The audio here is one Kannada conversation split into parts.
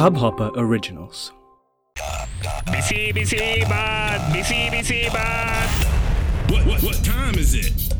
Hubhopper Originals. What, what, what time is it?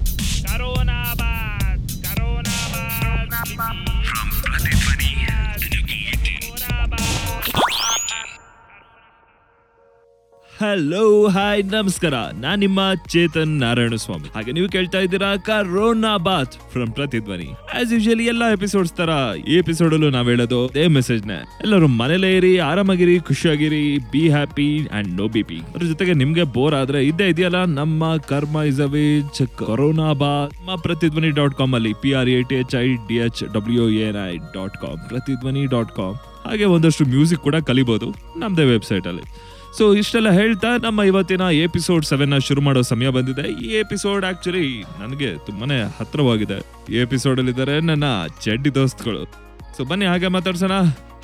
Hello hi ನಮಸ್ಕಾರ. ನಾನ್ ನಿಮ್ಮ ಚೇತನ್ ನಾರಾಯಣ ಸ್ವಾಮಿ. ಹಾಗೆ ನೀವು ಕೇಳ್ತಾ ಇದ್ದೀರಾ corona Baat from Pratidhvani. As usually ಎಲ್ಲಾ ಎಪಿಸೋಡ್ಸ್ ತರ ಈ ಎಪಿಸೋಡ್ ಅಲ್ಲೂ ನಾವ್ ಹೇಳೋದು ಅದೇ ಮೆಸೇಜ್ನ. ಎಲ್ಲರೂ ಮನೇಲೇ ಇರಿ, ಆರಾಮಾಗಿರಿ, ಖುಷಿಯಾಗಿರಿ be happy and no B P ಅದ್ರ ಜೊತೆಗೆ ನಿಮ್ಗೆ ಬೋರ್ ಆದ್ರೆ ಇದ್ದೇ ಇದೆಯಲ್ಲ, ನಮ್ಮ ಕರ್ಮ ಇಸ್ ಅವೇಜ್ ಕರೋನಾ ಬಾತ್ ನಮ್ಮ ಪ್ರತಿಧ್ವನಿ ಡಾಟ್ ಕಾಮ್ ಅಲ್ಲಿ P R A T H I D H W N I dot com Pratidhvani dot com ಹಾಗೆ ಒಂದಷ್ಟು ಮ್ಯೂಸಿಕ್ ಕೂಡ ಕಲಿಬಹುದು ನಮ್ದೇ ವೆಬ್ಸೈಟ್ ಅಲ್ಲಿ. ಸೊ ಇಷ್ಟೆಲ್ಲ ಹೇಳ್ತಾ ನಮ್ಮ ಇವತ್ತಿನ ಎಪಿಸೋಡ್ ಸೆವೆನ್ ಶುರು ಮಾಡೋ ಸಮಯ ಬಂದಿದೆ. ಈ ಎಪಿಸೋಡ್ ಆಕ್ಚುಲಿ ನನಗೆ ತುಂಬಾನೇ ಹತ್ರವಾಗಿದೆ. ಈ ಎಪಿಸೋಡ್ ಅಲ್ಲಿ ಇದ್ದಾರೆ ನನ್ನ ಚೆಡ್ಡಿ ದೋಸ್ತ್ಗಳು. ಸೊ ಬನ್ನಿ ಹಾಗೆ ಮಾತಾಡ್ಸೋಣ.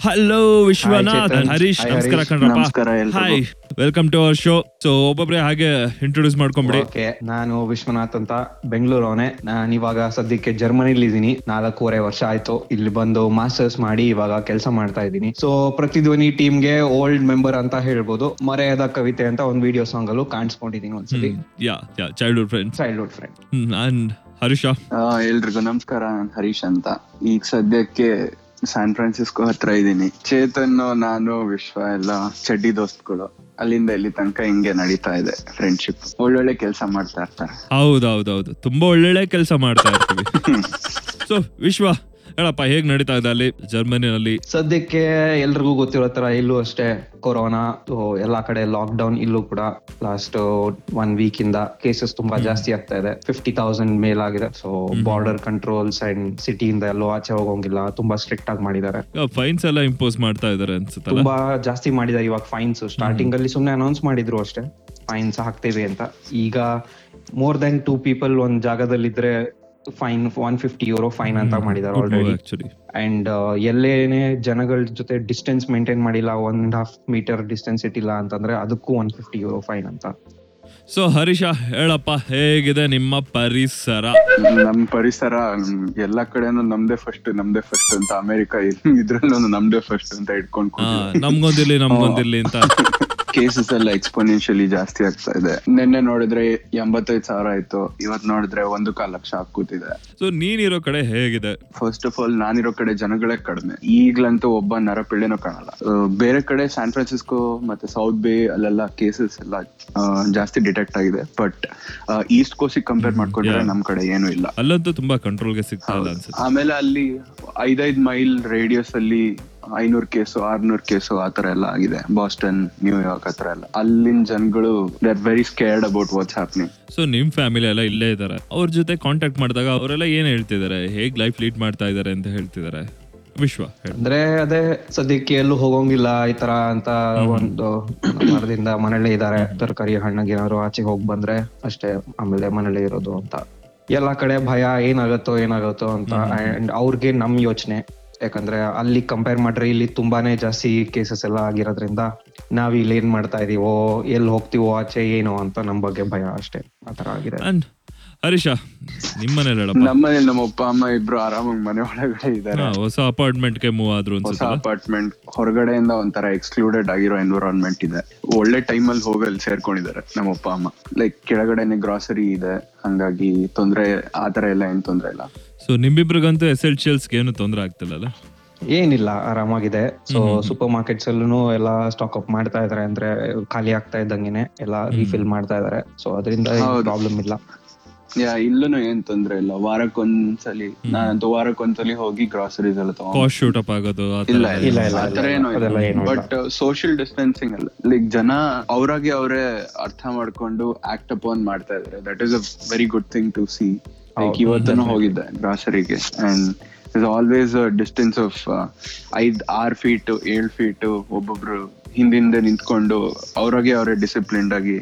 ಹಲೋ ವಿಶ್ವನಾಥ್ ಚೇತನ್. ಹರೀಶ್ Hi, ನಮಸ್ಕಾರ ಹರೀಶ್. ಕಣ್ರಪ್ಪ. ನಮಸ್ಕಾರ ಎಲ್ರಿಗೂ. Hi welcome to our show so ಒಬ್ಬೊಬ್ರೆ ಹಾಗೆ ಇಂಟ್ರೊಡ್ಯೂಸ್ ಮಾಡ್ಕೊಂಬಿಡಿ. ಓಕೆ ನಾನು ವಿಶ್ವನಾಥ್ ಅಂತ. ಬೆಂಗಳೂರು ಅವನೇ ನಾನು ಇವಾಗ ಸದ್ಯಕ್ಕೆ ಜರ್ಮನಿಲಿ ಇದ್ದೀನಿ ನಾಲ್ಕೂವರೆ ವರ್ಷ ಆಯ್ತು. ಇಲ್ಲಿ ಬಂದು ಮಾಸ್ಟರ್ಸ್ ಮಾಡಿ ಇವಾಗ ಕೆಲಸ ಮಾಡ್ತಾ ಇದ್ದೀನಿ. ಸೊ ಪ್ರತಿಧ್ವನಿ ಟೀಮ್ಗೆ ಓಲ್ಡ್ ಮೆಂಬರ್ ಅಂತ ಹೇಳ್ಬೋದು. ಮರೆಯದ ಕವಿತೆ ಅಂತ ಒಂದು ವಿಡಿಯೋ ಸಾಂಗ್ ಅಲ್ಲೂ ಕಾಣಿಸ್ಕೊಂಡಿದೀನಿ ಒಂದ್ಸಲಿ. Yeah yeah childhood friends childhood friend ನಾನ್ ಹರೀಶ. ಎಲ್ರಿಗೂ ನಮಸ್ಕಾರ ನಾನು ಹರೀಶ್ ಅಂತ. ಈಗ ಸದ್ಯಕ್ಕೆ ಸ್ಯಾನ್ ಫ್ರಾನ್ಸಿಸ್ಕೋ ಹತ್ರ ಇದ್ದೀನಿ. ಚೇತನ್ ನಾನು ವಿಶ್ವ ಎಲ್ಲ ಚಡ್ಡಿ ದೋಸ್ತ್ಗಳು ಅಲ್ಲಿಂದ ಇಲ್ಲಿ ತನಕ ಹಿಂಗೆ ನಡೀತಾ ಇದೆ ಫ್ರೆಂಡ್ಶಿಪ್ ಒಳ್ಳೊಳ್ಳೆ ಕೆಲಸ ಮಾಡ್ತಾ ಇರ್ತಾರೆ. ಹೌದೌದೌದು. ತುಂಬಾ ಒಳ್ಳೊಳ್ಳೆ ಕೆಲಸ ಮಾಡ್ತಾ ಇರ್ತೀವಿ. ಸೊ ವಿಶ್ವ ಹೇಳಪ್ಪ ಹೇಗ್ ನಡೀತಾ ಇದೆ ಅಲ್ಲಿ ಜರ್ಮನಿನಲ್ಲಿ ಸದ್ಯಕ್ಕೆ ಎಲ್ರಿಗೂ ಗೊತ್ತಿರೋ ತರ ಇಲ್ಲೂ ಅಷ್ಟೇ ಕೊರೋನಾ ಎಲ್ಲಾ ಕಡೆ ಲಾಕ್ ಡೌನ್ ಇಲ್ಲೂ ಕೂಡ ಲಾಸ್ಟ್ ಒನ್ ವೀಕ್ ಇಂದ ಕೇಸಸ್ ತುಂಬಾ ಜಾಸ್ತಿ ಆಗ್ತಾ ಇದೆ. ಫಿಫ್ಟಿ ತೌಸಂಡ್ ಮೇಲಾಗಿದೆ ಸೊ ಬಾರ್ಡರ್ ಕಂಟ್ರೋಲ್ಸ್ ಅಂಡ್ ಸಿಟಿಯಿಂದ ಎಲ್ಲೋ ಆಚೆ ಹೋಗೋಂಗಿಲ್ಲ ತುಂಬಾ ಸ್ಟ್ರಿಕ್ಟ್ ಆಗಿ ಮಾಡಿದ್ದಾರೆ. ಫೈನ್ಸ್ ಎಲ್ಲ ಇಂಪೋಸ್ ಮಾಡ್ತಾ ಇದಾರೆ ಅನ್ಸುತ್ತೆ ತುಂಬಾ ಜಾಸ್ತಿ ಮಾಡಿದ್ದಾರೆ ಇವಾಗ ಫೈನ್ಸ್ ಸ್ಟಾರ್ಟಿಂಗ್ ಅಲ್ಲಿ ಸುಮ್ನೆ ಅನೌನ್ಸ್ ಮಾಡಿದ್ರು ಅಷ್ಟೇ. ಫೈನ್ಸ್ ಹಾಕ್ತೇವೆ ಅಂತ. ಈಗ ಮೋರ್ ದೆನ್ ಟೂ ಪೀಪಲ್ ಒಂದ್ ಜಾಗದಲ್ಲಿದ್ರೆ fine one fifty euro fine ಅಂತ ಮಾಡಿದ್ದಾರೆ ಆಲ್ರೆಡಿ ಆಕ್ಚುಲಿ ಅಂಡ್ ಎಲ್ಲೇನೆ ಜನಗಳ ಜೊತೆ ಡಿಸ್ಟೆನ್ಸ್ ಮೇಂಟೈನ್ ಮಾಡಿಲ್ಲ one and half metre distance ಇಟ್ಟಿಲ್ಲ ಅಂತಂದ್ರೆ ಅದಕ್ಕೂ ಒನ್ ಫಿಫ್ಟಿ ಯೂರೋ ಫೈನ್ ಅಂತ. ಸೊ ಹರೀಶ ಹೇಳಪ್ಪ ಹೇಗಿದೆ ನಿಮ್ಮ ಪರಿಸರ? ನಮ್ ಪರಿಸರ ಎಲ್ಲಾ ಕಡೆನೂ ನಮ್ದೇ ಫಸ್ಟ್ ನಮ್ದೇ ಫಸ್ಟ್ ಅಂತ ಅಮೆರಿಕ ಇದ್ರಲ್ಲೂ ನಮ್ದೇ ಫಸ್ಟ್ ಅಂತ ಇಟ್ಕೊಂಡು ನಮ್ಗೊಂದಿರ್ಲಿ ನಮ್ಗೊಂದಿರ್ಲಿ ಅಂತ. ಕೇಸಸ್ ಎಲ್ಲ ಎಕ್ಸ್ಪೋನೆನ್ಷಿಯಲಿ ಜಾಸ್ತಿ ಆಗ್ತಾ ಇದೆ. ನಿನ್ನೆ ನೋಡಿದ್ರೆ ಎಂಬತ್ತೈದು ಸಾವಿರ ಆಯ್ತು ಇವತ್ ನೋಡಿದ್ರೆ ಒಂದು ಕಾಲ್ ಲಕ್ಷ ಕೂತಿದೆ ಸೊ ನೀನಿರೋ ಕಡೆ ಹೇಗಿದೆ? ಫಸ್ಟ್ ಆಫ್ ಆಲ್ ನಾನಿರೋ ಕಡೆ ಜನಗಳೇ ಕಡಿಮೆ. ಈಗ್ಲಂತೂ ಒಬ್ಬ ನರಪಿಳ್ಳೆನೂ ಕಾಣಲ್ಲ. ಬೇರೆ ಕಡೆ ಸ್ಯಾನ್ ಫ್ರಾನ್ಸಿಸ್ಕೋ ಮತ್ತೆ ಸೌತ್ ಬೇ ಅಲ್ಲೆಲ್ಲ ಕೇಸಸ್ ಎಲ್ಲ ಜಾಸ್ತಿ ಡಿಟೆಕ್ಟ್ ಆಗಿದೆ. ಬಟ್ ಈಸ್ಟ್ ಕೋಸ್ಟ್ ಕಂಪೇರ್ ಮಾಡ್ಕೊಂಡ್ರೆ. ನಮ್ ಕಡೆ ಏನು ಇಲ್ಲ. ಅಲ್ಲಂತೂ ತುಂಬಾ ಕಂಟ್ರೋಲ್ಗೆ ಸಿಗ್ತಾ ಇಲ್ಲ ಅನ್ಸುತ್ತೆ. ಆಮೇಲೆ ಅಲ್ಲಿ ಐದೈದ್ ಮೈಲ್ ರೇಡಿಯಸ್ ಅಲ್ಲಿ ಐನೂರ್ ಕೇಸು ಆರ್ನೂರ್ ಕೇಸು ಆತರ ಎಲ್ಲ ಆಗಿದೆ. ಬಾಸ್ಟನ್ ನ್ಯೂಯಾರ್ಕ್ ಆತರ ಎಲ್ಲ. ಅಲ್ಲಿನ ಜನಗಳು they are very scared about what's happening so ನಿಮ್ ಫ್ಯಾಮಿಲಿ ಎಲ್ಲ ಇಲ್ಲೇ ಇದಾರೆ ಅವ್ರ ಜೊತೆ ಕಾಂಟ್ಯಾಕ್ಟ್ ಮಾಡಿದಾಗ ಅವರೆಲ್ಲ ಏನ್ ಹೇಳ್ತಿದಾರೆ ಹೇಗ್ ಲೈಫ್ ಲೀಡ್ ಮಾಡ್ತಾ ಇದಾರೆ ಅಂತ ಹೇಳ್ತಿದಾರೆ ವಿಶ್ವ ಅಂದ್ರೆ ಅದೇ ಸದ್ಯಕ್ಕೆ ಎಲ್ಲೂ ಹೋಗೋಂಗಿಲ್ಲ ಈ ತರ ಅಂತ ಒಂದು ಮರದಿಂದ ಮನೇಲೆ ಇದಾರೆ ತರಕಾರಿ ಹಣ್ಣಾಗಿ ಏನಾದ್ರು ಆಚೆಗೆ ಹೋಗ್ ಬಂದ್ರೆ ಅಷ್ಟೇ ಆಮೇಲೆ ಮನೇಲೆ ಇರೋದು ಅಂತ. ಎಲ್ಲಾ ಕಡೆ ಭಯ ಏನಾಗತ್ತೋ ಏನಾಗತ್ತೋ ಅಂತ. ಅಂಡ್ ಅವ್ರಿಗೆ ನಮ್ ಯೋಚನೆ. ಯಾಕಂದ್ರೆ ಅಲ್ಲಿ ಕಂಪೇರ್ ಮಾಡ್ರೆ ಇಲ್ಲಿ ತುಂಬಾನೇ ಜಾಸ್ತಿ ಕೇಸಸ್ ಎಲ್ಲ ಆಗಿರೋದ್ರಿಂದ ನಾವ್ ಇಲ್ಲಿ ಏನ್ ಮಾಡ್ತಾ ಇದೀವೋ, ಎಲ್ಲಿ ಹೋಗ್ತೀವೋ, ಆಚೆ ಏನೋ ಅಂತ ನಮ್ ಬಗ್ಗೆ ಭಯ ಅಷ್ಟೇ. ಆತರ ಆಗಿದೆ. ಹರೀಶ ನಿಮ್ಮನೇಲಿ ಹೇಳಪ್ಪ. ನಮ್ಮನೇಲಿ ನಮ್ಮ ಅಪ್ಪ ಅಮ್ಮ ಇಬ್ರು ಆರಾಮಾಗಿ ಮನೆ ಒಳಗಡೆ ಇದ್ದಾರೆ. ಹೊಸ ಅಪಾರ್ಟ್ಮೆಂಟ್ಗೆ ಮೂವ್ ಆದ್ರು ಹೊಸ ಅಪಾರ್ಟ್ಮೆಂಟ್ ಹೊರಗಡೆಯಿಂದ ಒಂಥರ ಎಕ್ಸ್ಕ್ಲೂಡೆಡ್ ಆಗಿರೋ ಎನ್ವಿರಾನ್ಮೆಂಟ್ ಇದೆ. ಒಳ್ಳೆ ಟೈಮ್ ಅಲ್ಲಿ ಹೋಗಿ ಅಲ್ಲಿ ಸೇರ್ಕೊಂಡಿದ್ದಾರೆ ನಮ್ಮ ಅಪ್ಪ ಅಮ್ಮ. ಲೈಕ್ ಕೆಳಗಡೆನೆ ಗ್ರಾಸರಿ ಇದೆ ಹಂಗಾಗಿ ತೊಂದ್ರೆ ಆತರ ಎಲ್ಲ ಏನ್ ತೊಂದ್ರೆ ಇಲ್ಲ. ಸೊ ನಿಮ್ಮಿಬ್ರಿಗಂತೂ ಎಸ್ ಎಲ್ ಏನು ತೊಂದ್ರೆ ಆಗ್ತಿಲ್ಲ ಏನಿಲ್ಲ ಆರಾಮಾಗಿದೆ. ಸೊ ಸೂಪರ್ ಮಾರ್ಕೆಟ್ಸ್ ಅಲ್ಲೂ ಎಲ್ಲ ಸ್ಟಾಕ್ ಅಪ್ ಮಾಡ್ತಾ ಇದಾರೆ ಅಂದ್ರೆ ಖಾಲಿ ಆಗ್ತಾ ಇದ್ದಂಗೆನೆ ಎಲ್ಲ ರೀಫಿಲ್ ಮಾಡ್ತಾ ಇದಾರೆ ಸೊ ಅದರಿಂದ. ಪ್ರಾಬ್ಲಮ್ ಇಲ್ಲ. ಯಾ ಇಲ್ಲೂ ಏನ್ ತೊಂದ್ರೆ ಇಲ್ಲ. ವಾರಕ್ಕೊಂದ್ಸಲಿ ನಾನಂತೂ ವಾರಕ್ಕೊಂದ್ಸಲಿ ಹೋಗಿ ಗ್ರಾಸರೀಸ್ ಎಲ್ಲ ತಗೊಂಡ್ ಕಾಸ್ಟ್ ಶೂಟ್ ಅಪ್ ಆಗೋದು ಆ ಥರ ಇಲ್ಲ ಎಲ್ಲ. ಇಲ್ಲ, ಇಲ್ಲ, ಆತರ ಏನು ಏನೂ ಅದೆಲ್ಲ ಏನೂ ಇಲ್ಲ. ಬಟ್ ಸೋಷಿಯಲ್ ಡಿಸ್ಟೆನ್ಸಿಂಗ್ ಅಲ್ಲ. ಲೈಕ್ ಜನ ಅವರಾಗಿ ಅವರೇ ಅರ್ಥ ಮಾಡ್ಕೊಂಡು ಆಕ್ಟ್ ಆನ್ ಮಾಡ್ತಾ ಇದಾರೆ. That is a very good thing to see like ಇವತ್ತನು ಹೋಗಿದ್ದೆ ಗ್ರಾಸರಿಗೆ and is always distance of ಐದ್ ಆರ್ ಫೀಟ್ ಏಳ್ ಫೀಟ್ ಒಬ್ಬೊಬ್ರು ಹಿಂದಿಂದ ನಿಂತ್ಕೊಂಡು ಅವ್ರಾಗೆ ಅವರೇ ಡಿಸಿಪ್ಲಿನ್ಡ್ ಆಗಿ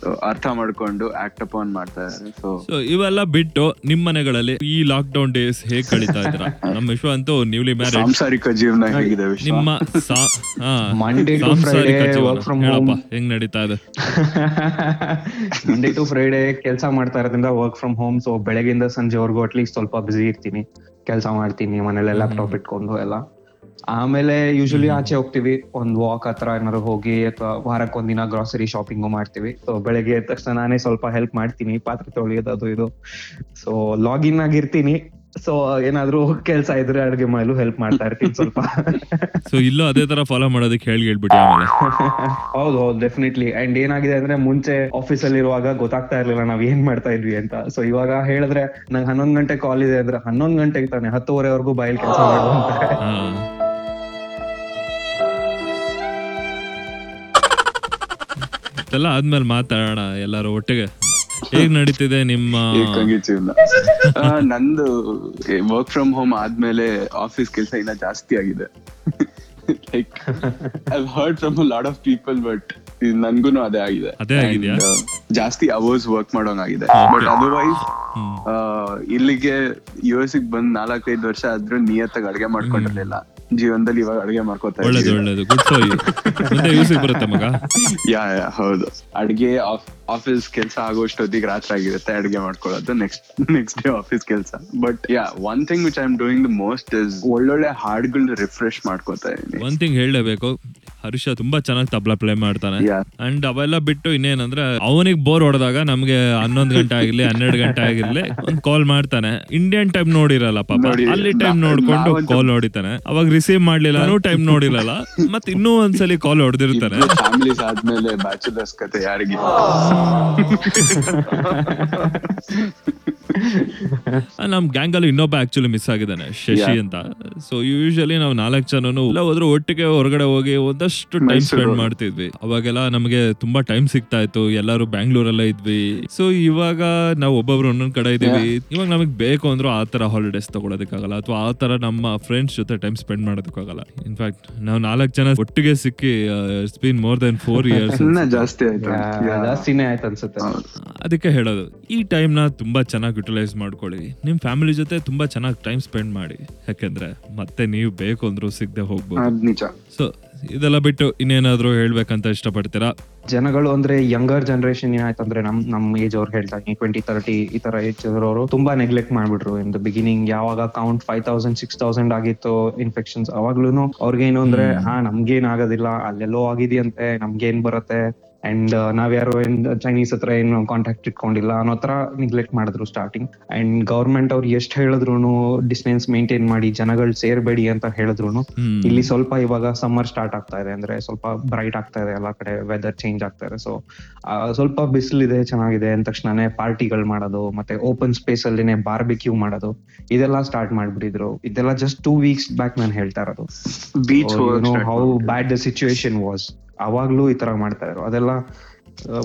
ಆ, ಅರ್ಥ ಮಾಡ್ಕೊಂಡು ಆಕ್ಟ್ ಅಪಾನ್ ಮಾಡ್ತಾ ಇದಾರೆ ಸೊ ಸೊ ಇವೆಲ್ಲ ಬಿಟ್ಟು ನಿಮ್ ಮನೆಗಳಲ್ಲಿ ಈ ಲಾಕ್ ಡೌನ್ ಡೇಸ್ ಹೇಗ್ ಕಳೀತಾ ಇದ್ರ ನಮ್ಮ ವಿಶ್ವ ಅಂತೂ ನ್ಯೂಲಿ ಮ್ಯಾರೇಜ್ ಸಾಂಸಾರಿಕ ಜೀವನ ಹೇಗಿದೆ ವಿಶ್ವ. ನಿಮ್ಮ ಸಾ- ಹಾ, Monday to ಸಾಂಸಾರಿಕ Friday ಜೀವನ. work from ಹೇಳಪ್ಪ home. ಹೆಂಗ್ ನಡೀತಾ ಇದೆ? ಮಂಡೇ ಟು ಫ್ರೈಡೆ ಕೆಲಸ ಮಾಡ್ತಾ ಇರೋದ್ರಿಂದ ವರ್ಕ್ ಫ್ರಮ್ ಹೋಮ್ ಸೊ ಬೆಳಗಿಂದ ಸಂಜೆವರೆಗೂ ಅಟ್ಲೀಸ್ಟ್ ಸ್ವಲ್ಪ ಬ್ಯುಸಿ ಇರ್ತೀನಿ. ಕೆಲಸ ಮಾಡ್ತೀನಿ ಮನೇಲಿ ಲ್ಯಾಪ್ಟಾಪ್ ಇಟ್ಕೊಂಡು ಎಲ್ಲ. ಆಮೇಲೆ ಯೂಶಲಿ ಆಚೆ ಹೋಗ್ತಿವಿ. ಒಂದ್ ವಾಕ್ ಹತ್ರ ಏನಾದ್ರು ಹೋಗಿ ಅಥವಾ ವಾರಕ್ಕೆ ಒಂದಿನ ಗ್ರಾಸರಿ ಶಾಪಿಂಗ್ ಮಾಡ್ತೀವಿ. ಸೊ ಬೆಳಗ್ಗೆ ಎದ್ದ ತಕ್ಷಣ ನಾನೇ ಸ್ವಲ್ಪ ಹೆಲ್ಪ್ ಮಾಡ್ತೀನಿ. ಪಾತ್ರೆ ತೊಳೆಯೋದು ಅದು ಇದು. ಸೊ ಲಾಗಿನ್ ಆಗಿರ್ತೀನಿ ಸೊ ಏನಾದ್ರು ಕೆಲ್ಸ ಇದ್ರೆ ಅಡುಗೆ ಮಾಡಲು ಹೆಲ್ಪ್ ಮಾಡ್ತಾ ಇರ್ತೀನಿ ಸ್ವಲ್ಪ. ಸೊ ಇಲ್ಲೂ ಅದೇ ತರ ಫಾಲೋ ಮಾಡೋದಕ್ಕೆ ಹೇಳಿ ಹೇಳ್ಬಿಟ್ಟು ಹೌದು ಹೌದು ಡೆಫಿನೆಟ್ಲಿ ಅಂಡ್ ಏನಾಗಿದೆ ಅಂದ್ರೆ ಮುಂಚೆ ಆಫೀಸ್ ಅಲ್ಲಿ ಇರುವಾಗ ಗೊತ್ತಾಗ್ತಾ ಇರ್ಲಿಲ್ಲ ನಾವ್ ಏನ್ ಮಾಡ್ತಾ ಇದ್ವಿ ಅಂತ. ಸೊ ಇವಾಗ ಹೇಳಿದ್ರೆ ನಂಗೆ ಹನ್ನೊಂದ್ ಗಂಟೆ ಕಾಲ್ ಇದೆ ಅಂದ್ರೆ ಹನ್ನೊಂದ್ ಗಂಟೆಗೆ ತಾನೆ ಹತ್ತುವರೆವರೆಗೂ ಬಾಯಲ್ಲಿ ಕೆಲಸ ಮಾಡುವಂತ ಇದೆಲ್ಲ ಆದ್ಮೇಲೆ ಮಾತಾಡೋಣ ಎಲ್ಲರೂ ಒಟ್ಟಿಗೆ. ಹೇಗ್ ನಡೀತಿದೆ ನಿಮ್ಮ ಏಕಾಂಗಿ ಜೀವನ? ಆ, ನಂದು ವರ್ಕ್ ಫ್ರಮ್ ಹೋಮ್ ಆದ್ಮೇಲೆ ಆಫೀಸ್ ಕೆಲಸ ಇನ್ನ ಜಾಸ್ತಿ ಆಗಿದೆ. Like I heard from lot of people but ನನ್ಗೂನು ಅದೇ ಆಗಿದೆ. ಅದೇ ಆಗಿದ್ಯಾ? And, ಆ, ಜಾಸ್ತಿ hours work ಮಾಡೋಂಗಾಗಿದೆ. But otherwise hmm. ಇಲ್ಲಿಗೆ ಯು ಎಸ್ ಬಂದ್ ನಾಲ್ಕೈದು ವರ್ಷ ಆದ್ರೂ ನಿಯತ್ತಾಗಿ ಅಡಿಗೆ ಮಾಡ್ಕೊಂಡಿರ್ಲಿಲ್ಲ. ಜೀವನದಲ್ಲಿ ಇವಾಗ ಅಡಿಗೆ ಮಾಡ್ಕೋತಾ ಒಳ್ಳೇದು ಒಳ್ಳೇದು. ಗುಡ್ ಫಾರ್ ಯು ಮುಂದೆ ಯೂಸ್ ಬರುತ್ತೆ ಮಗ? ಯಾ ಯಾ ಹೌದು. ಅಡ್ಗೆ ಆಫೀಸ್ ಕೆಲಸ ಆಗೋಷ್ಟೊತ್ತಿಗೆ ರಾತ್ರಿ ಆಗಿರುತ್ತೆ ಅಡ್ಗೆ ಮಾಡ್ಕೊಳ್ಳೋದು ನೆಕ್ಸ್ಟ್ ನೆಕ್ಸ್ಟ್ ಡೇ ಆಫೀಸ್ ಕೆಲಸ. But yeah one thing which I am doing the most is ಒಳ್ಳೊಳ್ಳೆ ಹಾಡುಗಳನ್ನ ರಿಫ್ರೆಶ್ ಮಾಡ್ಕೋತಾ ಇದೀನಿ ಒಂದ್ ಥಿಂಗ್ ಹೇಳಲೇಬೇಕು. ಹರ್ಷ ತುಂಬಾ ಚೆನ್ನಾಗಿ ತಬ್ಲಾ ಪ್ಲೇ ಮಾಡ್ತಾನೆ. ಅಂಡ್ ಅವೆಲ್ಲ ಬಿಟ್ಟು ಇನ್ನೇನಂದ್ರೆ ಅವನಿಗೆ ಬೋರ್ ಹೊಡೆದಾಗ ನಮ್ಗೆ ಹನ್ನೊಂದು ಗಂಟೆ ಆಗಿರ್ಲಿ ಹನ್ನೆರಡು ಗಂಟೆ ಆಗಿರ್ಲಿ ಒಂದ್ ಕಾಲ್ ಮಾಡ್ತಾನೆ. ಇಂಡಿಯನ್ ಟೈಮ್ ನೋಡಿರಲ್ಲ ಪಾಪ. ಅಲ್ಲಿ ಟೈಮ್ ನೋಡ್ಕೊಂಡು ಕಾಲ್ ಹೊಡಿತಾನೆ. ಅವಾಗ ರಿಸೀವ್ ಮಾಡ್ಲಿಲ್ಲ ಟೈಮ್ ನೋಡಿರಲ್ಲ. ಮತ್ ಇನ್ನೂ ಒಂದ್ಸಲಿ ಕಾಲ್ ಹೊಡೆದಿರ್ತಾನೆ. ಆದ್ಮೇಲೆ ಬ್ಯಾಚುಲರ್ಸ್ ಕತೆ ಯಾರಿಗೆ? ನಮ್ ಗ್ಯಾಂಗ್ ಅಲ್ಲಿ ಇನ್ನೊಬ್ಬ ಆಕ್ಚುಲಿ ಮಿಸ್ ಆಗಿದ್ದಾನೆ ಶಶಿ. ಅಂತ. ಸೊ ಯೂಶಲಿ ನಾವು ನಾಲ್ಕು ಜನನು ಎಲ್ಲ ಹೋದ್ರೆ ಒಟ್ಟಿಗೆ ಹೊರಗಡೆ ಹೋಗಿ ಒಂದಷ್ಟು ಟೈಮ್ ಸ್ಪೆಂಡ್ ಮಾಡ್ತಿದ್ವಿ. ಅವಾಗೆಲ್ಲ ನಮಗೆ ತುಂಬಾ ಟೈಮ್ ಸಿಗ್ತಾ ಇತ್ತು ಎಲ್ಲರೂ ಬ್ಯಾಂಗ್ಳೂರಲ್ಲೇ ಇದ್ವಿ. ಸೊ ಇವಾಗ ನಾವು ಒಬ್ಬೊಬ್ರು ಒಂದೊಂದ್ ಕಡೆ ಇದೀವಿ ಇವಾಗ ನಮಗ್ ಬೇಕು ಅಂದ್ರೂ ಆ ತರ ಹಾಲಿಡೇಸ್ ತಗೊಳೋದಕ್ಕಾಗಲ್ಲ ಅಥವಾ ಆ ತರ ನಮ್ಮ ಫ್ರೆಂಡ್ಸ್ ಜೊತೆ ಟೈಮ್ ಸ್ಪೆಂಡ್ ಮಾಡೋದಕ್ಕಾಗಲ್ಲ. ಇನ್ಫ್ಯಾಕ್ಟ್ ನಾವು ನಾಲ್ಕು ಜನ ಒಟ್ಟಿಗೆ ಸಿಕ್ಕಿ it's been more than four years ಜಾಸ್ತಿ ಆಯ್ತು. Yeah. ಜಾಸ್ತಿನೇ ಆಯ್ತು ಅನ್ಸುತ್ತೆ. ಅದಕ್ಕೆ ಹೇಳೋದು ಈ ಟೈಮ್ನ ತುಂಬಾ ಚೆನ್ನಾಗಿ ಯುಟಿಲೈಸ್ ಮಾಡ್ಕೊಳ್ಳಿ. ನಿಮ್ ಫ್ಯಾಮಿಲಿ ಜೊತೆ ತುಂಬಾ ಚೆನ್ನಾಗಿ ಟೈಮ್ ಸ್ಪೆಂಡ್ ಮಾಡಿ. ಯಾಕೆಂದ್ರೆ ಮತ್ತೆ ನೀವು ಬೇಕು ಅಂದ್ರೂ ಸಿಗದೆ ಹೋಗ್ಬೋದು. ನಿಜ. ಸೊ ಇದೆಲ್ಲ ಬಿಟ್ಟು ಇನ್ನೇನಾದ್ರೂ ಹೇಳ್ಬೇಕಂತ ಇಷ್ಟಪಡ್ತೀರಾ? ಜನಗಳು ಅಂದ್ರೆ ಯಂಗರ್ ಜನರೇಷನ್ ಏನಾಯ್ತಂದ್ರೆ ನಮ್ ನಮ್ ಏಜ್ ಅವ್ರು ಹೇಳ್ತಾರೆ. ಟ್ವೆಂಟಿ ತರ್ಟಿ ಈ ತರ ಏಜ್ ಅವರು ತುಂಬಾ ನೆಗ್ಲೆಕ್ಟ್ ಮಾಡ್ಬಿಟ್ರು. ಇನ್ ದ ಬಿಗಿನಿಂಗ್ ಯಾವಾಗ count five thousand six thousand ಆಗಿತ್ತು ಇನ್ಫೆಕ್ಷನ್ಸ್ ಅವಾಗ್ಲೂ ಅವ್ರಿಗೆ ಏನು ಅಂದ್ರೆ ಹಾ ನಮ್ಗೇನ್ ಆಗೋದಿಲ್ಲ ಅಲ್ಲೆಲ್ಲೋ ಆಗಿದೆಯಂತೆ ನಮ್ಗೇನ್ ಬರುತ್ತೆ? ಅಂಡ್ ನಾವ್ಯಾರು ಏನ್ ಚೈನೀಸ್ ಹತ್ರ ಏನು ಕಾಂಟ್ಯಾಕ್ಟ್ ಇಟ್ಕೊಂಡಿಲ್ಲ ಅನ್ನೋ ತರ ನಿಗ್ಲೆಕ್ಟ್ ಮಾಡಿದ್ರು ಸ್ಟಾರ್ಟಿಂಗ್ ಅಂಡ್ ಗವರ್ಮೆಂಟ್ ಅವ್ರು ಎಷ್ಟ್ ಹೇಳಿದ್ರು ಡಿಸ್ಟೆನ್ಸ್ ಮೇಂಟೈನ್ ಮಾಡಿ ಜನಗಳು ಸೇರ್ಬೇಡಿ ಅಂತ ಹೇಳಿದ್ರು ಇಲ್ಲಿ ಸ್ವಲ್ಪ ಇವಾಗ ಸಮ್ಮರ್ ಸ್ಟಾರ್ಟ್ ಆಗ್ತಾ ಇದೆ ಅಂದ್ರೆ ಸ್ವಲ್ಪ ಬ್ರೈಟ್ ಆಗ್ತಾ ಇದೆ ಎಲ್ಲಾ ಕಡೆ ವೆದರ್ ಚೇಂಜ್ ಆಗ್ತಾ ಇದೆ. ಸೊ ಸ್ವಲ್ಪ ಬಿಸಿಲಿದೆ ಚೆನ್ನಾಗಿದೆ ಅಂದ ತಕ್ಷಣನೇ ಪಾರ್ಟಿಗಳು ಮಾಡೋದು ಮತ್ತೆ ಓಪನ್ ಸ್ಪೇಸ್ ಅಲ್ಲಿನೇ ಬಾರ್ಬಿಕ್ಯೂ ಮಾಡೋದು ಇದೆಲ್ಲ ಸ್ಟಾರ್ಟ್ ಮಾಡ್ಬಿಟ್ಟಿದ್ರು. ಇದೆಲ್ಲ ಜಸ್ಟ್ ಟೂ ವೀಕ್ಸ್ ಬ್ಯಾಕ್ ನಾನು ಹೇಳ್ತಾ ಇರೋದು. Beach how bad the situation was ಅವಾಗ್ಲೂ ಈ ತರ ಮಾಡ್ತಾ ಇದ್ರು. ಅದೆಲ್ಲ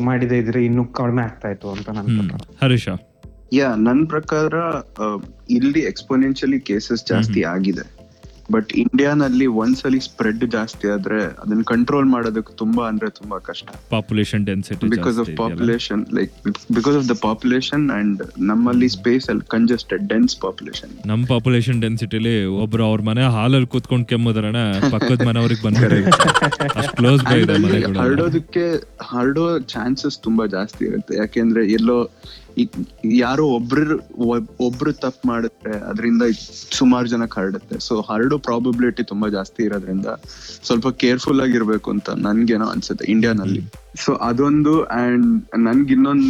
ಮಾಡಿದೆ ಇದ್ರೆ ಇನ್ನೂ ಕಡಿಮೆ ಆಗ್ತಾ ಇತ್ತು ಅಂತ ನನ್ನ ಹರೀಶ? ಯಾ ನನ್ ಪ್ರಕಾರ ಇಲ್ಲಿ ಎಕ್ಸ್ಪೋನೆನ್ಶಿಯಲಿ ಕೇಸಸ್ ಜಾಸ್ತಿ ಆಗಿದೆ. ಬಟ್ ಇಂಡಿಯಾನಲ್ಲಿ ಒಂದ್ಸಲಿ ಸ್ಪ್ರೆಡ್ ಜಾಸ್ತಿ ಆದ್ರೆ ಅದನ್ನ ಕಂಟ್ರೋಲ್ ಮಾಡೋದಕ್ಕೆ ತುಂಬಾ ಅಂದ್ರೆ ತುಂಬಾ ಕಷ್ಟ. Population density because of population like because of the population and ನಮ್ಮಲ್ಲಿ ಸ್ಪೇಸ್ ಅಲ್ಲಿ ಕಂಜೆಸ್ಟೆಡ್ ಡೆನ್ಸ್ ಪಾಪ್ಯುಲೇಷನ್ ನಮ್ ಪಾಪ್ಯುಲೇಷನ್ ಡೆನ್ಸಿಟಿಲಿ ಒಬ್ರು ಅವ್ರ ಮನೆ ಹಾಲಲ್ಲಿ ಕೂತ್ಕೊಂಡು ಕೆಮ್ಮುದ್ರಣ ಪಕ್ಕದ ಮನೆಯವ್ರಿಗೆ ಬಂದ್ರೆ ಅಷ್ಟು ಕ್ಲೋಸ್ ಬೈ ಇದೆ ಮನೆಗಳು ಹರಡೋದಕ್ಕೆ ಹರಡೋ ಚಾನ್ಸಸ್ ತುಂಬಾ ಜಾಸ್ತಿ ಇರುತ್ತೆ. ಯಾಕೆಂದ್ರೆ ಎಲ್ಲೋ ಯಾರೋ ಒಬ್ರು ಒಬ್- ಒಬ್ರು ತಪ್ಪು ಮಾಡುತ್ತೆ ಅದರಿಂದ ಸುಮಾರು ಜನ ಹರಡುತ್ತೆ ಸೊ ಹರಡೋ ಪ್ರಾಬಬಿಲಿಟಿ ತುಂಬಾ ಜಾಸ್ತಿ ಇರೋದ್ರಿಂದ ಸ್ವಲ್ಪ ಕೇರ್ಫುಲ್ ಆಗಿರ್ಬೇಕು ಅಂತ ನನ್ಗೇನೋ ಅನ್ಸುತ್ತೆ ಇಂಡಿಯಾನಲ್ಲಿ ಸೊ ಅದೊಂದು ಅಂಡ್ ನನ್ಗೆ ಇನ್ನೊಂದ್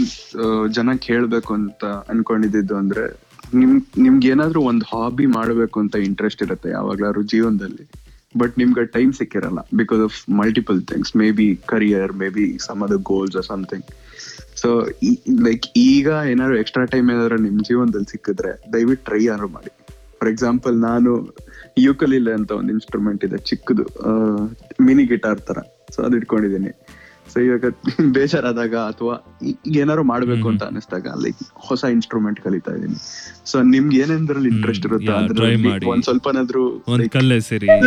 ಜನಕ್ಕೆ ಹೇಳ್ಬೇಕು ಅಂತ ಅನ್ಕೊಂಡಿದ್ದು ಅಂದ್ರೆ ನಿಮ್ ನಿಮ್ಗೆ ಏನಾದ್ರೂ ಒಂದ್ ಹಾಬಿ ಮಾಡ್ಬೇಕು ಅಂತ ಇಂಟ್ರೆಸ್ಟ್ ಇರುತ್ತೆ ಯಾವಾಗ್ಲಾದ್ರು ಜೀವನದಲ್ಲಿ. ಬಟ್ ನಿಮ್ಗೆ time ಸಿಕ್ಕಿರಲ್ಲ because of multiple things maybe career maybe some other goals something so like ಈಗ ಏನಾದ್ರು ಎಕ್ಸ್ಟ್ರಾ ಟೈಮ್ ಏನಾದ್ರು ನಿಮ್ ಜೀವನದಲ್ಲಿ ಸಿಕ್ಕಿದ್ರೆ ದಯವಿಟ್ಟು ಟ್ರೈ ಯಾರು ಮಾಡಿ. ಫಾರ್ ಎಕ್ಸಾಂಪಲ್ ನಾನು ಯೂಕಲಿಲೆ ಅಂತ ಒಂದು ಇನ್ಸ್ಟ್ರೂಮೆಂಟ್ ಇದೆ, ಚಿಕ್ಕದು ಮಿನಿ ಗಿಟಾರ್ ತರ. ಸೊ ಅದು ಇಟ್ಕೊಂಡಿದ್ದೀನಿ. ಸೊ ಇವಾಗ ಬೇಜಾರಾದಾಗ ಅಥವಾ ಏನಾರು ಮಾಡ್ಬೇಕು ಅಂತ ಅನಿಸ್ದಾಗ ಲೈಕ್ ಹೊಸ ಇನ್ಸ್ಟ್ರೂಮೆಂಟ್ ಕಲಿತಾ ಇದೀನಿ. ಸೊ ನಿಮ್ಗೆ ಏನೇನ್ದ್ರಲ್ಲಿ ಇಂಟ್ರೆಸ್ಟ್ ಇರುತ್ತೆ ಅದ್ರಲ್ಲಿ. ಒಂದ್ ಸ್ವಲ್ಪನಾದ್ರೂ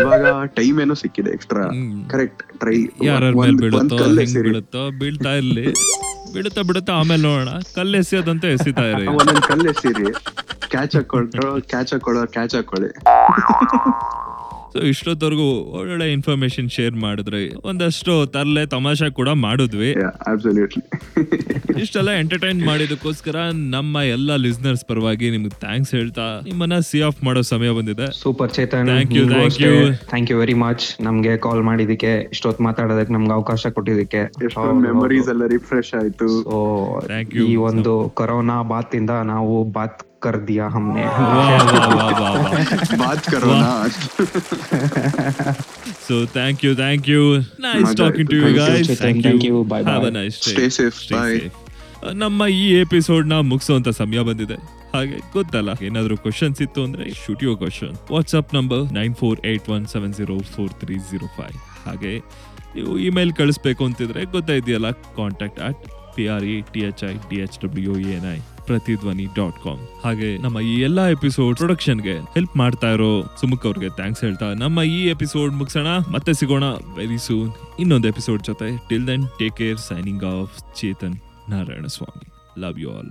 ಇವಾಗ ಟೈಮ್ ಏನೋ ಸಿಕ್ಕಿದೆ ಎಕ್ಸ್ಟ್ರಾ ಕರೆಕ್ಟ್ ಟ್ರೈ ಬೀಳುತ್ತೋ ಬೀಳ್ತಾ ಇರ್ಲಿ. ಬಿಡುತ್ತಾ ಬಿಡುತ್ತಾ ಆಮೇಲೆ ನೋಡೋಣ. ಕಲ್ಲು ಎಸೆಯೋದಂತ ಎಸಿತಾ ಇರಿ. ಕಲ್ಲೆಸಿರಿ ಕಲ್ಲು ಕ್ಯಾಚ್ ಹಾಕೊಳ್ರು ಕ್ಯಾಚ್ ಹಾಕೊಳ್ಳೋ ಕ್ಯಾಚ್ ಹಾಕೊಳ್ಳಿ. ಸೊ ಇಷ್ಟೊತ್ತವರೆಗೂ ಒಳ್ಳೊಳ್ಳೆ ಇನ್ಫಾರ್ಮೇಶನ್ ಶೇರ್ ಮಾಡಿದ್ರೆ ಒಂದಷ್ಟು ತರಲೆ ತಮಾಷೆ ಕೂಡ ಮಾಡಿದ್ವಿ. ಅಬ್ಸಲ್ಯೂಟ್ಲಿ ಇಷ್ಟೆಲ್ಲ ಎಂಟರ್ಟೈನ್ ಮಾಡಿದಕ್ಕೋಸ್ಕರ ನಮ್ಮ ಎಲ್ಲ ಲಿಸ್ನರ್ಸ್ ಪರವಾಗಿ ನಿಮ್ಗೆ ಥ್ಯಾಂಕ್ಸ್ ಹೇಳ್ತಾ ನಿಮ್ಮನ್ನ ಸಿ ಆಫ್ ಮಾಡೋ ಸಮಯ ಬಂದಿದೆ. Super Chetan thank you thank you thank you very much ನಮ್ಗೆ ಕಾಲ್ ಮಾಡಿದಕ್ಕೆ ಇಷ್ಟೊತ್ತು ಮಾತಾಡೋದಕ್ಕೆ ನಮ್ಗೆ ಅವಕಾಶ ಕೊಟ್ಟಿದ್ದಕ್ಕೆ. ಮೆಮೊರೀಸ್ ಎಲ್ಲ ರಿಫ್ರೆಶ್ ಆಯ್ತು. ಈ ಒಂದು ಕೊರೋನಾ ಬಾತ್ ಇಂದ ನಾವು ಬಾತ್ ಕರ್ ದಿಯಾ ಹಮ್ನೆ ಬಾತ್ ಕರೋಣ so thank you thank you nice ಮಜಾ ಟಾಕಿಂಗ್ ಟು ಯು ಆಯ್ತು. Guys Thank you, Chetan. Thank you. Bye, have a bye. Nice Stay safe. Bye. ನಮ್ಮ ಈ ಎಪಿಸೋಡ್ನ ಮುಗಿಸುವಂತ ಸಮಯ ಬಂದಿದೆ ಹಾಗೆ ಗೊತ್ತಲ್ಲ ಏನಾದ್ರೂ ಕ್ವಶನ್ಸ್ ಇತ್ತು ಅಂದ್ರೆ shoot you question WhatsApp number nine four eight one seven zero four three zero five ಹಾಗೆ ನೀವು ಇಮೇಲ್ ಕಳಿಸ್ಬೇಕು ಅಂತಿದ್ರೆ ಗೊತ್ತಾಯ್ದಿಯಲ್ಲ contact at P R E T H I D H W N I Prathidhwani dot com ಹಾಗೆ ನಮ್ಮ ಈ ಎಲ್ಲಾ ಎಪಿಸೋಡ್ ಪ್ರೊಡಕ್ಷನ್ಗೆ ಹೆಲ್ಪ್ ಮಾಡ್ತಾ ಇರೋ ಸುಮುಖ್ ಅವ್ರಿಗೆ ಥ್ಯಾಂಕ್ಸ್ ಹೇಳ್ತಾ ನಮ್ಮ ಈ ಎಪಿಸೋಡ್ ಮುಗಿಸೋಣ. ಮತ್ತೆ ಸಿಗೋಣ ವೆರಿ ಸೂನ್ ಇನ್ನೊಂದು ಎಪಿಸೋಡ್ ಜೊತೆ. Till then take care signing off Chetan Narayanaswamy love you all